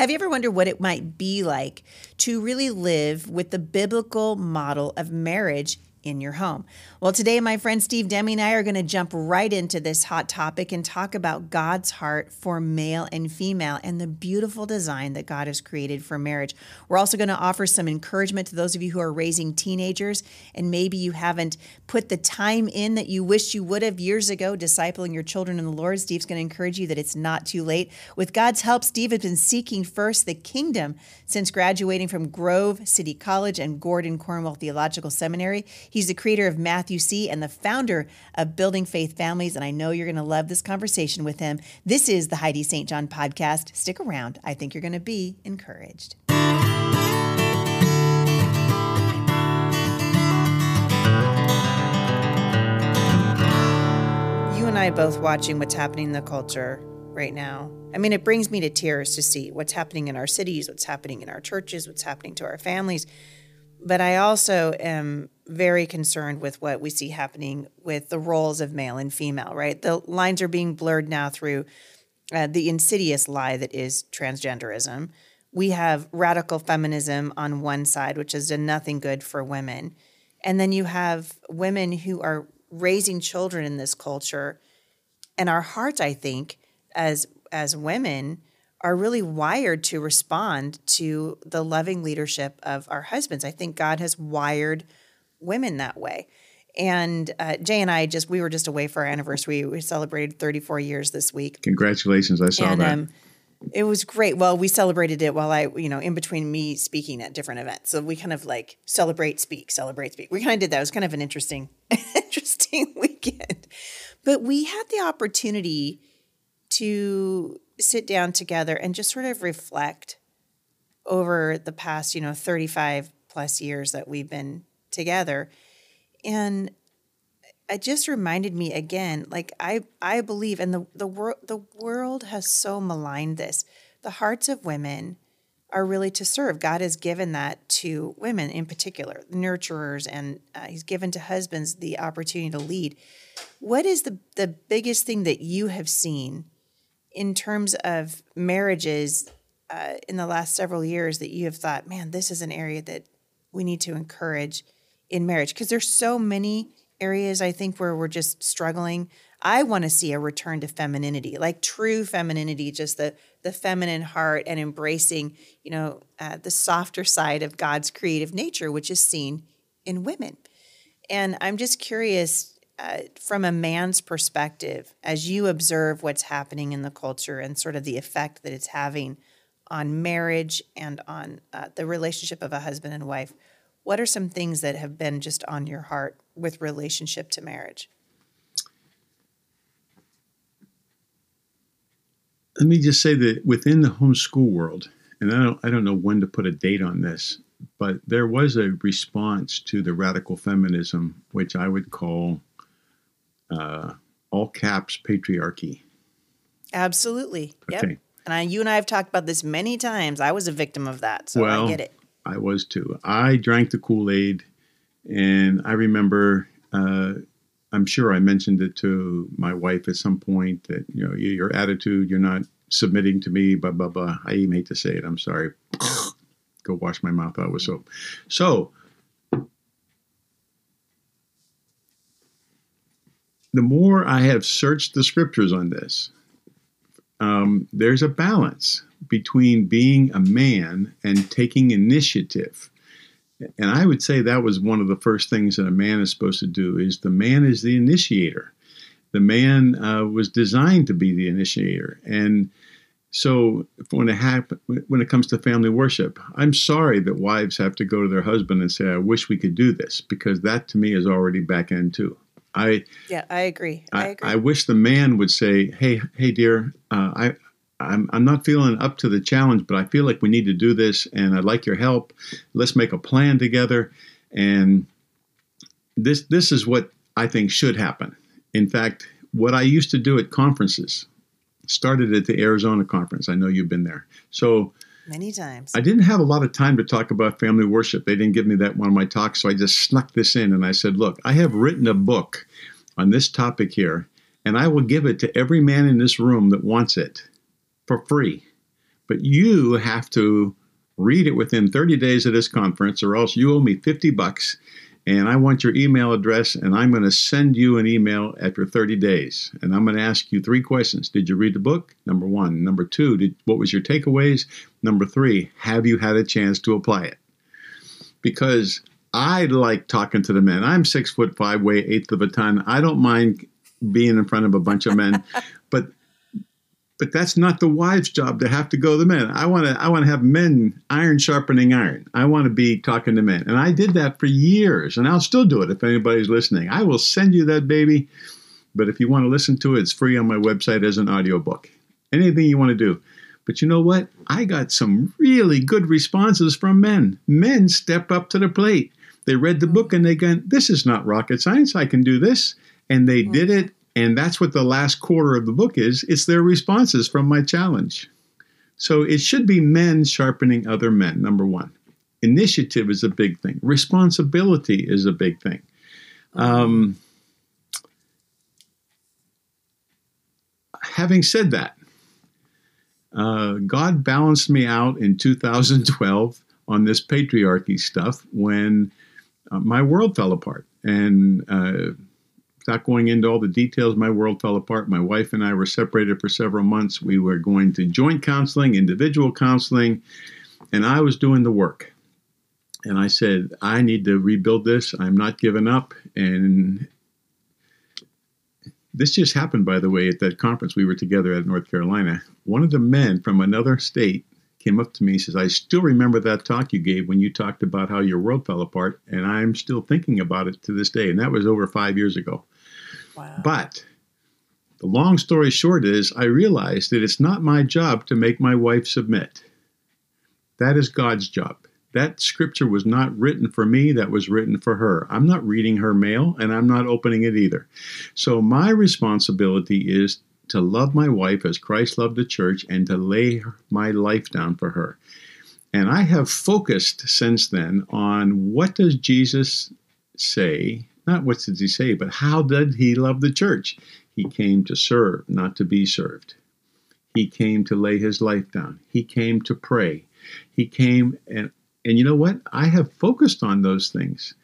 Have you ever wondered what it might be like to really live with the biblical model of marriage in your home. Well, today, my friend Steve Demme and I are going to jump right into this hot topic and talk about God's heart for male and female and the beautiful design that God has created for marriage. We're also going to offer some encouragement to those of you who are raising teenagers and maybe you haven't put the time in that you wished you would have years ago discipling your children in the Lord. Steve's going to encourage you that it's not too late. With God's help, Steve has been seeking first the kingdom since graduating from Grove City College and Gordon Conwell Theological Seminary. He's the creator of Math-U-See and the founder of Building Faith Families. And I know you're going to love this conversation with him. This is the Heidi St. John podcast. Stick around. I think you're going to be encouraged. You and I both watching what's happening in the culture right now. I mean, it brings me to tears to see what's happening in our cities, what's happening in our churches, what's happening to our families. But I also am very concerned with what we see happening with the roles of male and female, right? The lines are being blurred now through uh, the insidious lie that is transgenderism. We have radical feminism on one side, which has done nothing good for women. And then you have women who are raising children in this culture. And our hearts, I think, as as women, are really wired to respond to the loving leadership of our husbands. I think God has wired women that way. And uh, Jay and I just we were just away for our anniversary. We celebrated 34 years this week. Congratulations! I saw and, that. Um, it was great. Well, we celebrated it while I, you know, in between me speaking at different events. So we kind of like celebrate, speak, celebrate, speak. We kind of did that. It was kind of an interesting, interesting weekend. But we had the opportunity to sit down together and just sort of reflect over the past, you know, 35 plus years that we've been together. And it just reminded me again, like I I believe and the the world the world has so maligned this. The hearts of women are really to serve. God has given that to women in particular, nurturers, and uh, He's given to husbands the opportunity to lead. What is the the biggest thing that you have seen in terms of marriages uh, in the last several years that you have thought, man, this is an area that we need to encourage in marriage? Because there's so many areas I think where we're just struggling. I want to see a return to femininity, like true femininity, just the the feminine heart and embracing, you know, uh, the softer side of God's creative nature, which is seen in women. And I'm just curious uh, from a man's perspective, as you observe what's happening in the culture and sort of the effect that it's having on marriage and on uh, the relationship of a husband and wife, what are some things that have been just on your heart with relationship to marriage? Let me just say that within the homeschool world, and I don't, I don't know when to put a date on this, but there was a response to the radical feminism, which I would call uh, all caps patriarchy. Absolutely. Yep. And I, you and I have talked about this many times. I was a victim of that, so well, I get it. I was too. I drank the Kool Aid, and I remember. Uh, I'm sure I mentioned it to my wife at some point that you know your attitude, you're not submitting to me, blah blah blah. I even hate to say it. I'm sorry. Go wash my mouth out with soap. So the more I have searched the scriptures on this, um, there's a balance between being a man and taking initiative. And I would say that was one of the first things that a man is supposed to do is the man is the initiator. The man uh, was designed to be the initiator. And so when it happen, when it comes to family worship, I'm sorry that wives have to go to their husband and say, "I wish we could do this," because that to me is already back end too. I yeah, I agree. I, I agree. I wish the man would say, "Hey, hey, dear, uh, I." I'm, I'm not feeling up to the challenge, but I feel like we need to do this, and I'd like your help. Let's make a plan together. And this this is what I think should happen. In fact, what I used to do at conferences started at the Arizona conference. I know you've been there. So many times. I didn't have a lot of time to talk about family worship. They didn't give me that one of my talks, so I just snuck this in and I said, Look, I have written a book on this topic here, and I will give it to every man in this room that wants it for free. But you have to read it within 30 days of this conference, or else you owe me 50 bucks. And I want your email address, and I'm going to send you an email after 30 days. And I'm going to ask you three questions. Did you read the book? Number one. Number two, did, what was your takeaways? Number three, have you had a chance to apply it? Because I like talking to the men. I'm six foot five, weigh eighth of a ton. I don't mind being in front of a bunch of men, but but that's not the wife's job to have to go to the men. I want to I want to have men iron sharpening iron. I want to be talking to men, and I did that for years, and I'll still do it if anybody's listening. I will send you that baby, but if you want to listen to it, it's free on my website as an audiobook. Anything you want to do. But you know what? I got some really good responses from men. Men step up to the plate. They read the book and they go, This is not rocket science. I can do this. And they did it and that's what the last quarter of the book is it's their responses from my challenge. So it should be men sharpening other men, number one. Initiative is a big thing, responsibility is a big thing. Um, having said that, uh, God balanced me out in 2012 on this patriarchy stuff when uh, my world fell apart. And uh, without going into all the details, my world fell apart. My wife and I were separated for several months. We were going to joint counseling, individual counseling, and I was doing the work. And I said, I need to rebuild this. I'm not giving up. And this just happened, by the way, at that conference we were together at North Carolina. One of the men from another state came up to me and says, I still remember that talk you gave when you talked about how your world fell apart, and I'm still thinking about it to this day. And that was over five years ago. But the long story short is, I realized that it's not my job to make my wife submit. That is God's job. That scripture was not written for me, that was written for her. I'm not reading her mail and I'm not opening it either. So, my responsibility is to love my wife as Christ loved the church and to lay my life down for her. And I have focused since then on what does Jesus say not what did he say, but how did he love the church? He came to serve, not to be served. He came to lay his life down. He came to pray. He came and and you know what? I have focused on those things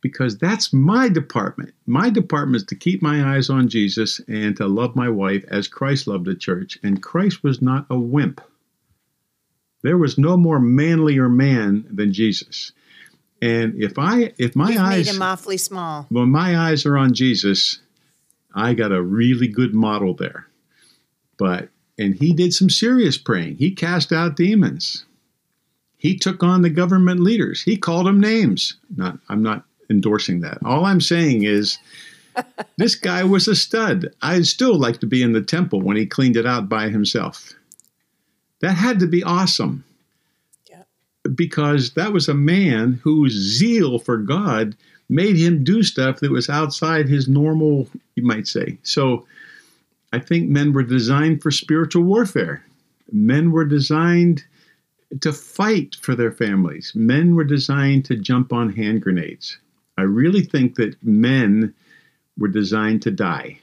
because that's my department. My department is to keep my eyes on Jesus and to love my wife as Christ loved the church. And Christ was not a wimp. There was no more manlier man than Jesus. And if I if my You've eyes made him awfully small. When my eyes are on Jesus, I got a really good model there. But and he did some serious praying. He cast out demons. He took on the government leaders. He called them names. Not I'm not endorsing that. All I'm saying is this guy was a stud. I'd still like to be in the temple when he cleaned it out by himself. That had to be awesome because that was a man whose zeal for God made him do stuff that was outside his normal, you might say. So I think men were designed for spiritual warfare. Men were designed to fight for their families. Men were designed to jump on hand grenades. I really think that men were designed to die.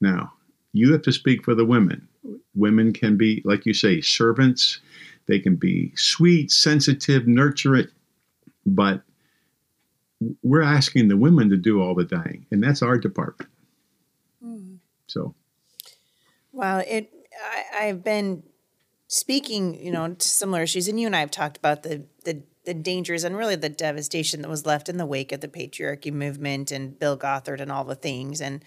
Now, you have to speak for the women. Women can be, like you say, servants they can be sweet, sensitive, nurturing, but we're asking the women to do all the dying, and that's our department. Mm. So, well, it I, I've been speaking, you know, to similar issues, and you and I have talked about the the the dangers and really the devastation that was left in the wake of the patriarchy movement and Bill Gothard and all the things and.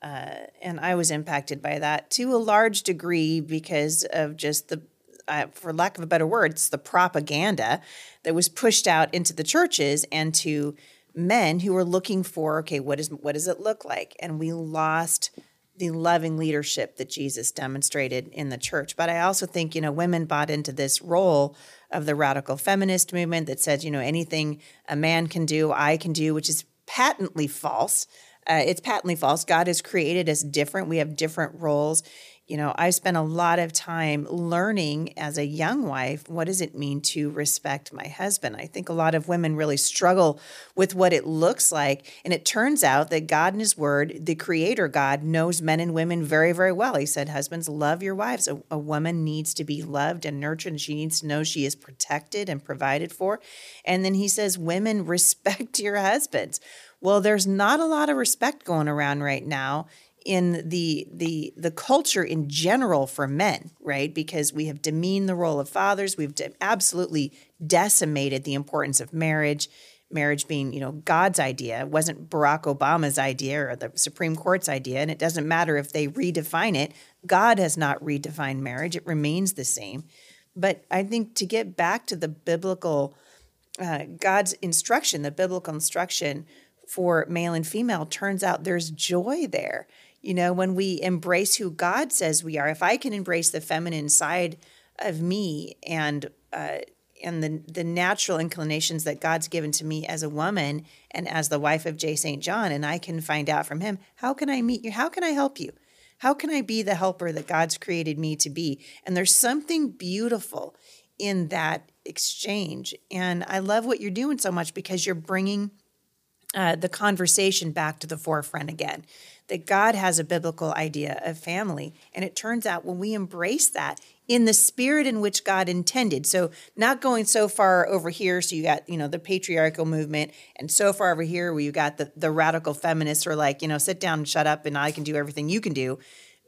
Uh, and I was impacted by that to a large degree because of just the uh, for lack of a better word, it's the propaganda that was pushed out into the churches and to men who were looking for, okay, what is what does it look like? And we lost the loving leadership that Jesus demonstrated in the church. But I also think, you know, women bought into this role of the radical feminist movement that says, you know, anything a man can do, I can do, which is patently false. Uh, it's patently false. God has created us different. We have different roles you know, I spent a lot of time learning as a young wife what does it mean to respect my husband. I think a lot of women really struggle with what it looks like. And it turns out that God in His Word, the Creator God, knows men and women very, very well. He said, Husbands, love your wives. A, a woman needs to be loved and nurtured, and she needs to know she is protected and provided for. And then He says, Women, respect your husbands. Well, there's not a lot of respect going around right now in the the the culture in general for men, right? Because we have demeaned the role of fathers, we've de- absolutely decimated the importance of marriage. Marriage being, you know, God's idea. It wasn't Barack Obama's idea or the Supreme Court's idea, and it doesn't matter if they redefine it. God has not redefined marriage; it remains the same. But I think to get back to the biblical, uh, God's instruction, the biblical instruction for male and female, turns out there's joy there. You know, when we embrace who God says we are, if I can embrace the feminine side of me and uh, and the the natural inclinations that God's given to me as a woman and as the wife of Jay St. John, and I can find out from him, how can I meet you? How can I help you? How can I be the helper that God's created me to be? And there's something beautiful in that exchange. And I love what you're doing so much because you're bringing uh, the conversation back to the forefront again that God has a biblical idea of family. And it turns out when we embrace that in the spirit in which God intended, so not going so far over here, so you got, you know, the patriarchal movement, and so far over here where you got the, the radical feminists are like, you know, sit down and shut up and I can do everything you can do.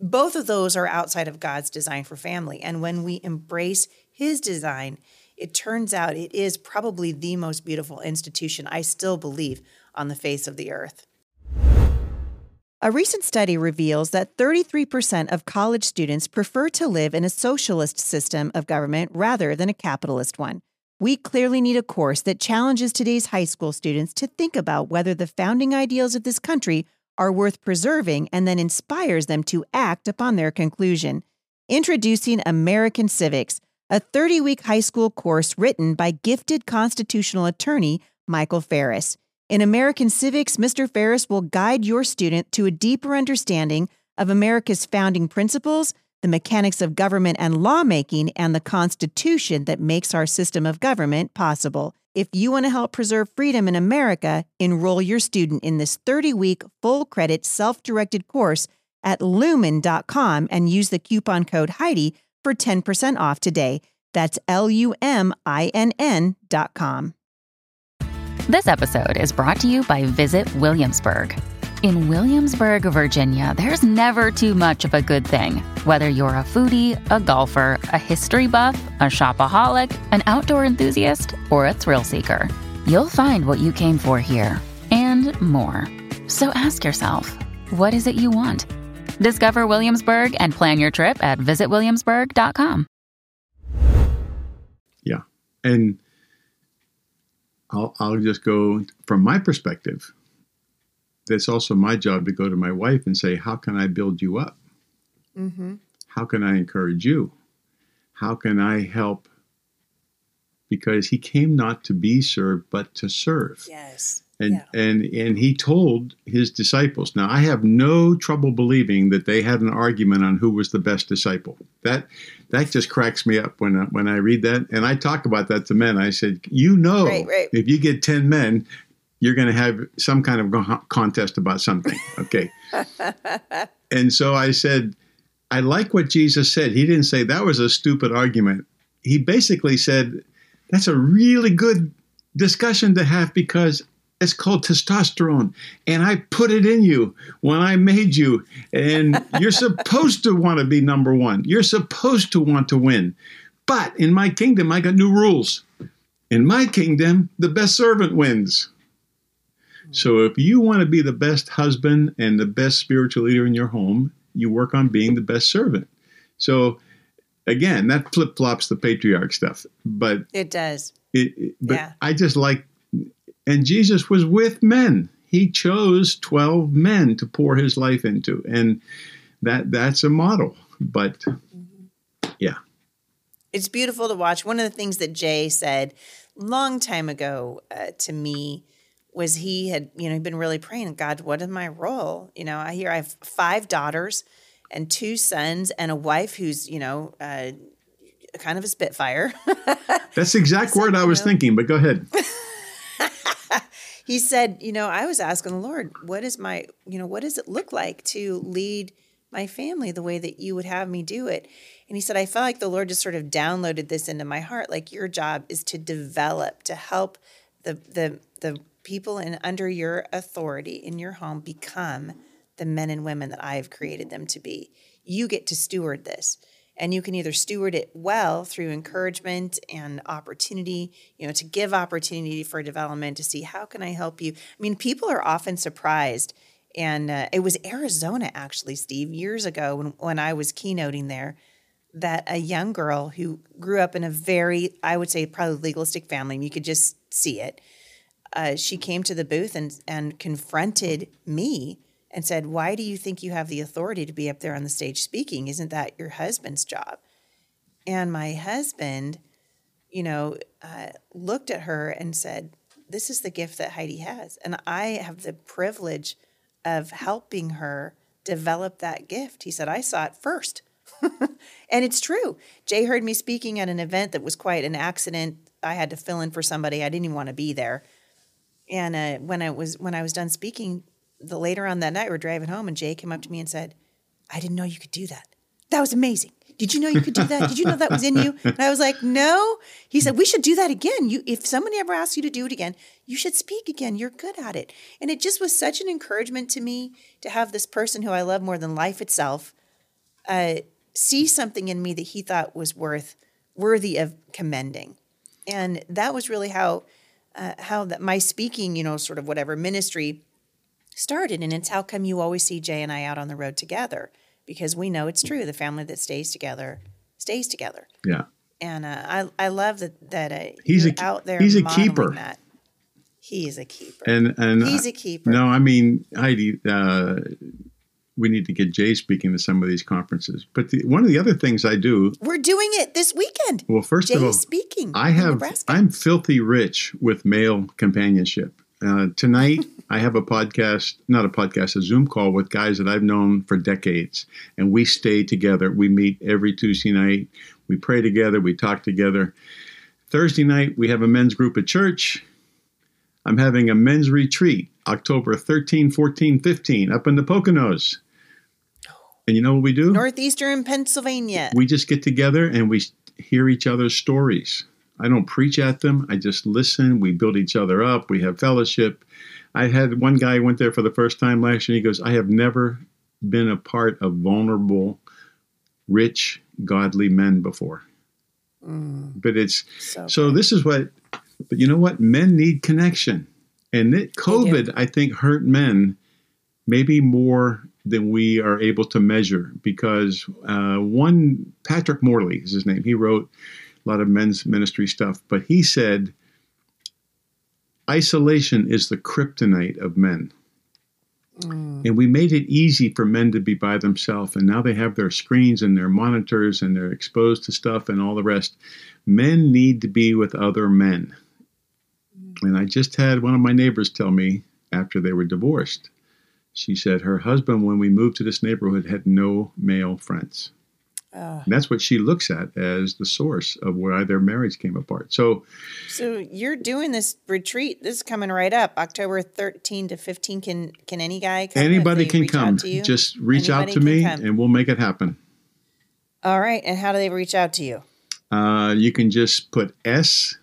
Both of those are outside of God's design for family. And when we embrace his design, it turns out it is probably the most beautiful institution, I still believe, on the face of the earth. A recent study reveals that 33% of college students prefer to live in a socialist system of government rather than a capitalist one. We clearly need a course that challenges today's high school students to think about whether the founding ideals of this country are worth preserving and then inspires them to act upon their conclusion. Introducing American Civics, a 30 week high school course written by gifted constitutional attorney Michael Farris. In American Civics, Mr. Farris will guide your student to a deeper understanding of America's founding principles, the mechanics of government and lawmaking, and the Constitution that makes our system of government possible. If you want to help preserve freedom in America, enroll your student in this 30 week full credit self directed course at luminn.com and use the coupon code Heidi for 10% off today. That's L U M I N N.com. This episode is brought to you by Visit Williamsburg. In Williamsburg, Virginia, there's never too much of a good thing. Whether you're a foodie, a golfer, a history buff, a shopaholic, an outdoor enthusiast, or a thrill seeker, you'll find what you came for here and more. So ask yourself, what is it you want? Discover Williamsburg and plan your trip at visitwilliamsburg.com. Yeah. And I'll, I'll just go from my perspective. That's also my job to go to my wife and say, How can I build you up? Mm-hmm. How can I encourage you? How can I help? Because he came not to be served, but to serve. Yes. And, yeah. and and he told his disciples. Now I have no trouble believing that they had an argument on who was the best disciple. That that just cracks me up when I, when I read that. And I talk about that to men. I said, you know, right, right. if you get ten men, you're going to have some kind of contest about something. Okay. and so I said, I like what Jesus said. He didn't say that was a stupid argument. He basically said that's a really good discussion to have because it's called testosterone. And I put it in you when I made you. And you're supposed to want to be number one. You're supposed to want to win. But in my kingdom, I got new rules. In my kingdom, the best servant wins. So if you want to be the best husband and the best spiritual leader in your home, you work on being the best servant. So again, that flip flops the patriarch stuff, but it does. It, but yeah. I just like and Jesus was with men. He chose 12 men to pour his life into. And that that's a model. But yeah. It's beautiful to watch. One of the things that Jay said long time ago uh, to me was he had, you know, been really praying, God, what is my role? You know, I hear I have five daughters and two sons and a wife who's you know uh, kind of a spitfire. That's the exact word I was know. thinking, but go ahead. he said, you know, I was asking the Lord, what is my, you know, what does it look like to lead my family the way that you would have me do it? And he said, I felt like the Lord just sort of downloaded this into my heart. Like your job is to develop, to help the the the people in under your authority in your home become the men and women that I have created them to be. You get to steward this. And you can either steward it well through encouragement and opportunity, you know, to give opportunity for development, to see how can I help you. I mean, people are often surprised. And uh, it was Arizona, actually, Steve, years ago when, when I was keynoting there, that a young girl who grew up in a very, I would say, probably legalistic family, and you could just see it. Uh, she came to the booth and and confronted me and said, "Why do you think you have the authority to be up there on the stage speaking? Isn't that your husband's job?" And my husband, you know, uh, looked at her and said, "This is the gift that Heidi has, and I have the privilege of helping her develop that gift." He said, "I saw it first. and it's true. Jay heard me speaking at an event that was quite an accident. I had to fill in for somebody. I didn't even want to be there. And uh, when I was when I was done speaking, the later on that night, we're driving home, and Jay came up to me and said, "I didn't know you could do that. That was amazing. Did you know you could do that? Did you know that was in you?" And I was like, "No." He said, "We should do that again. You, if somebody ever asks you to do it again, you should speak again. You're good at it." And it just was such an encouragement to me to have this person who I love more than life itself uh, see something in me that he thought was worth worthy of commending, and that was really how uh, how that my speaking, you know, sort of whatever ministry started, and it's how come you always see Jay and I out on the road together because we know it's true. The family that stays together stays together, Yeah. and uh, I I love that that uh, He's a out there. he's a keeper. That. He is a keeper. And and He's a keeper. No, I mean Heidi. Uh, we need to get Jay speaking to some of these conferences. But the, one of the other things I do, We're doing it this weekend. well, first Jay of all, speaking. I have Nebraska. I'm filthy rich with male companionship. Uh, tonight I have a podcast, not a podcast, a Zoom call with guys that I've known for decades, and we stay together. We meet every Tuesday night. We pray together. We talk together. Thursday night we have a men's group at church. I'm having a men's retreat October 13, 14, 15 up in the Poconos. And you know what we do? Northeastern Pennsylvania. we just get together and we hear each other's stories. I don't preach at them. I just listen. We build each other up. We have fellowship. I had one guy went there for the first time last year. He goes, I have never been a part of vulnerable, rich, godly men before. But it's So so this is what, but you know what? Men need connection. And that COVID, I think, hurt men maybe more than we are able to measure because uh, one, Patrick Morley is his name. He wrote a lot of men's ministry stuff, but he said, isolation is the kryptonite of men. Mm. And we made it easy for men to be by themselves, and now they have their screens and their monitors and they're exposed to stuff and all the rest. Men need to be with other men. Mm. And I just had one of my neighbors tell me after they were divorced, she said her husband, when we moved to this neighborhood, had no male friends. And that's what she looks at as the source of why their marriage came apart. So, So you're doing this retreat. This is coming right up, October 13 to 15. Can can any guy come? anybody can reach out come. to you? Just reach out to me come. and we'll make it happen. All right. And how do they reach out to you? Uh, you can just put S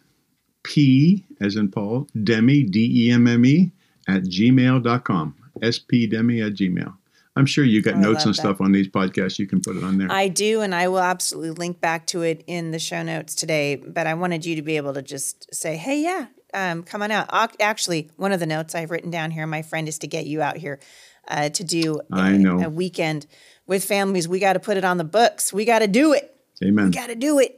P as in Paul, Demme, D E M M E, at gmail.com. SP Demme at gmail. I'm sure you got I notes and that. stuff on these podcasts. You can put it on there. I do, and I will absolutely link back to it in the show notes today. But I wanted you to be able to just say, "Hey, yeah, um, come on out." Actually, one of the notes I've written down here, my friend, is to get you out here uh, to do a, I know. a weekend with families. We got to put it on the books. We got to do it. Amen. We got to do it.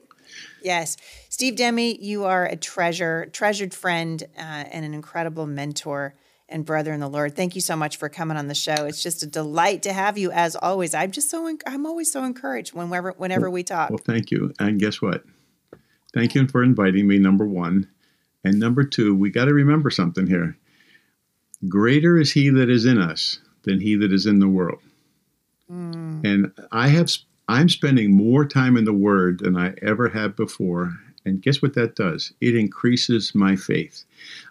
Yes. Steve Demme, you are a treasure, treasured friend, uh, and an incredible mentor and brother in the Lord. Thank you so much for coming on the show. It's just a delight to have you as always. I'm just so, I'm always so encouraged whenever, whenever we talk. Well, thank you. And guess what? Thank you for inviting me, number one. And number two, we got to remember something here. Greater is he that is in us than he that is in the world. Mm. And I have I'm spending more time in the Word than I ever have before. And guess what that does? It increases my faith.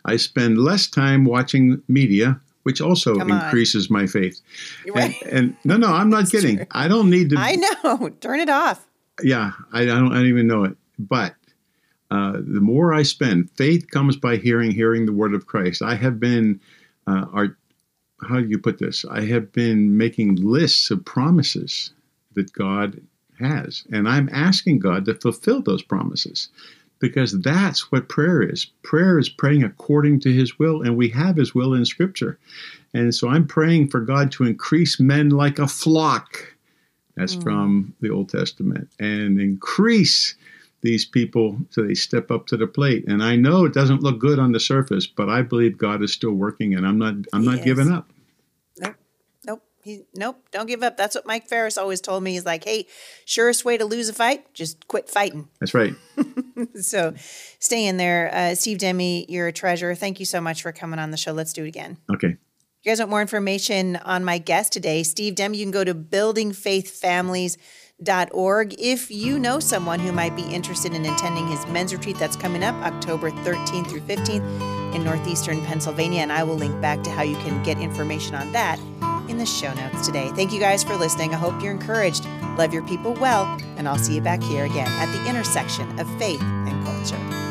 I spend less time watching media, which also Come on. increases my faith. You're And, right. and no, no, I'm not kidding. true. I don't need to. I know. Turn it off. yeah, I, I don't. I don't even know it. But uh, the more I spend, faith comes by hearing, hearing the word of Christ. I have been, uh, our, how do you put this? I have been making lists of promises that God has, and I'm asking God to fulfill those promises. Because that's what prayer is. Prayer is praying according to His will, and we have His will in Scripture. And so I'm praying for God to increase men like a flock. That's hmm. from the Old Testament. And increase these people so they step up to the plate. And I know it doesn't look good on the surface, but I believe God is still working and I'm not I'm He not is. giving up. He, nope. Don't give up. That's what Mike Farris always told me. He's like, hey, surest way to lose a fight, just quit fighting. That's right. So stay in there. Uh, Steve Demme, you're a treasure. Thank you so much for coming on the show. Let's do it again. Okay. you guys want more information on my guest today, Steve Demme, you can go to buildingfaithfamilies.org. If you know someone who might be interested in attending his men's retreat that's coming up October 13th through 15th in northeastern Pennsylvania, and I will link back to how you can get information on that in the show notes today. Thank you guys for listening. I hope you're encouraged. Love your people well, and I'll see you back here again at the intersection of faith and culture.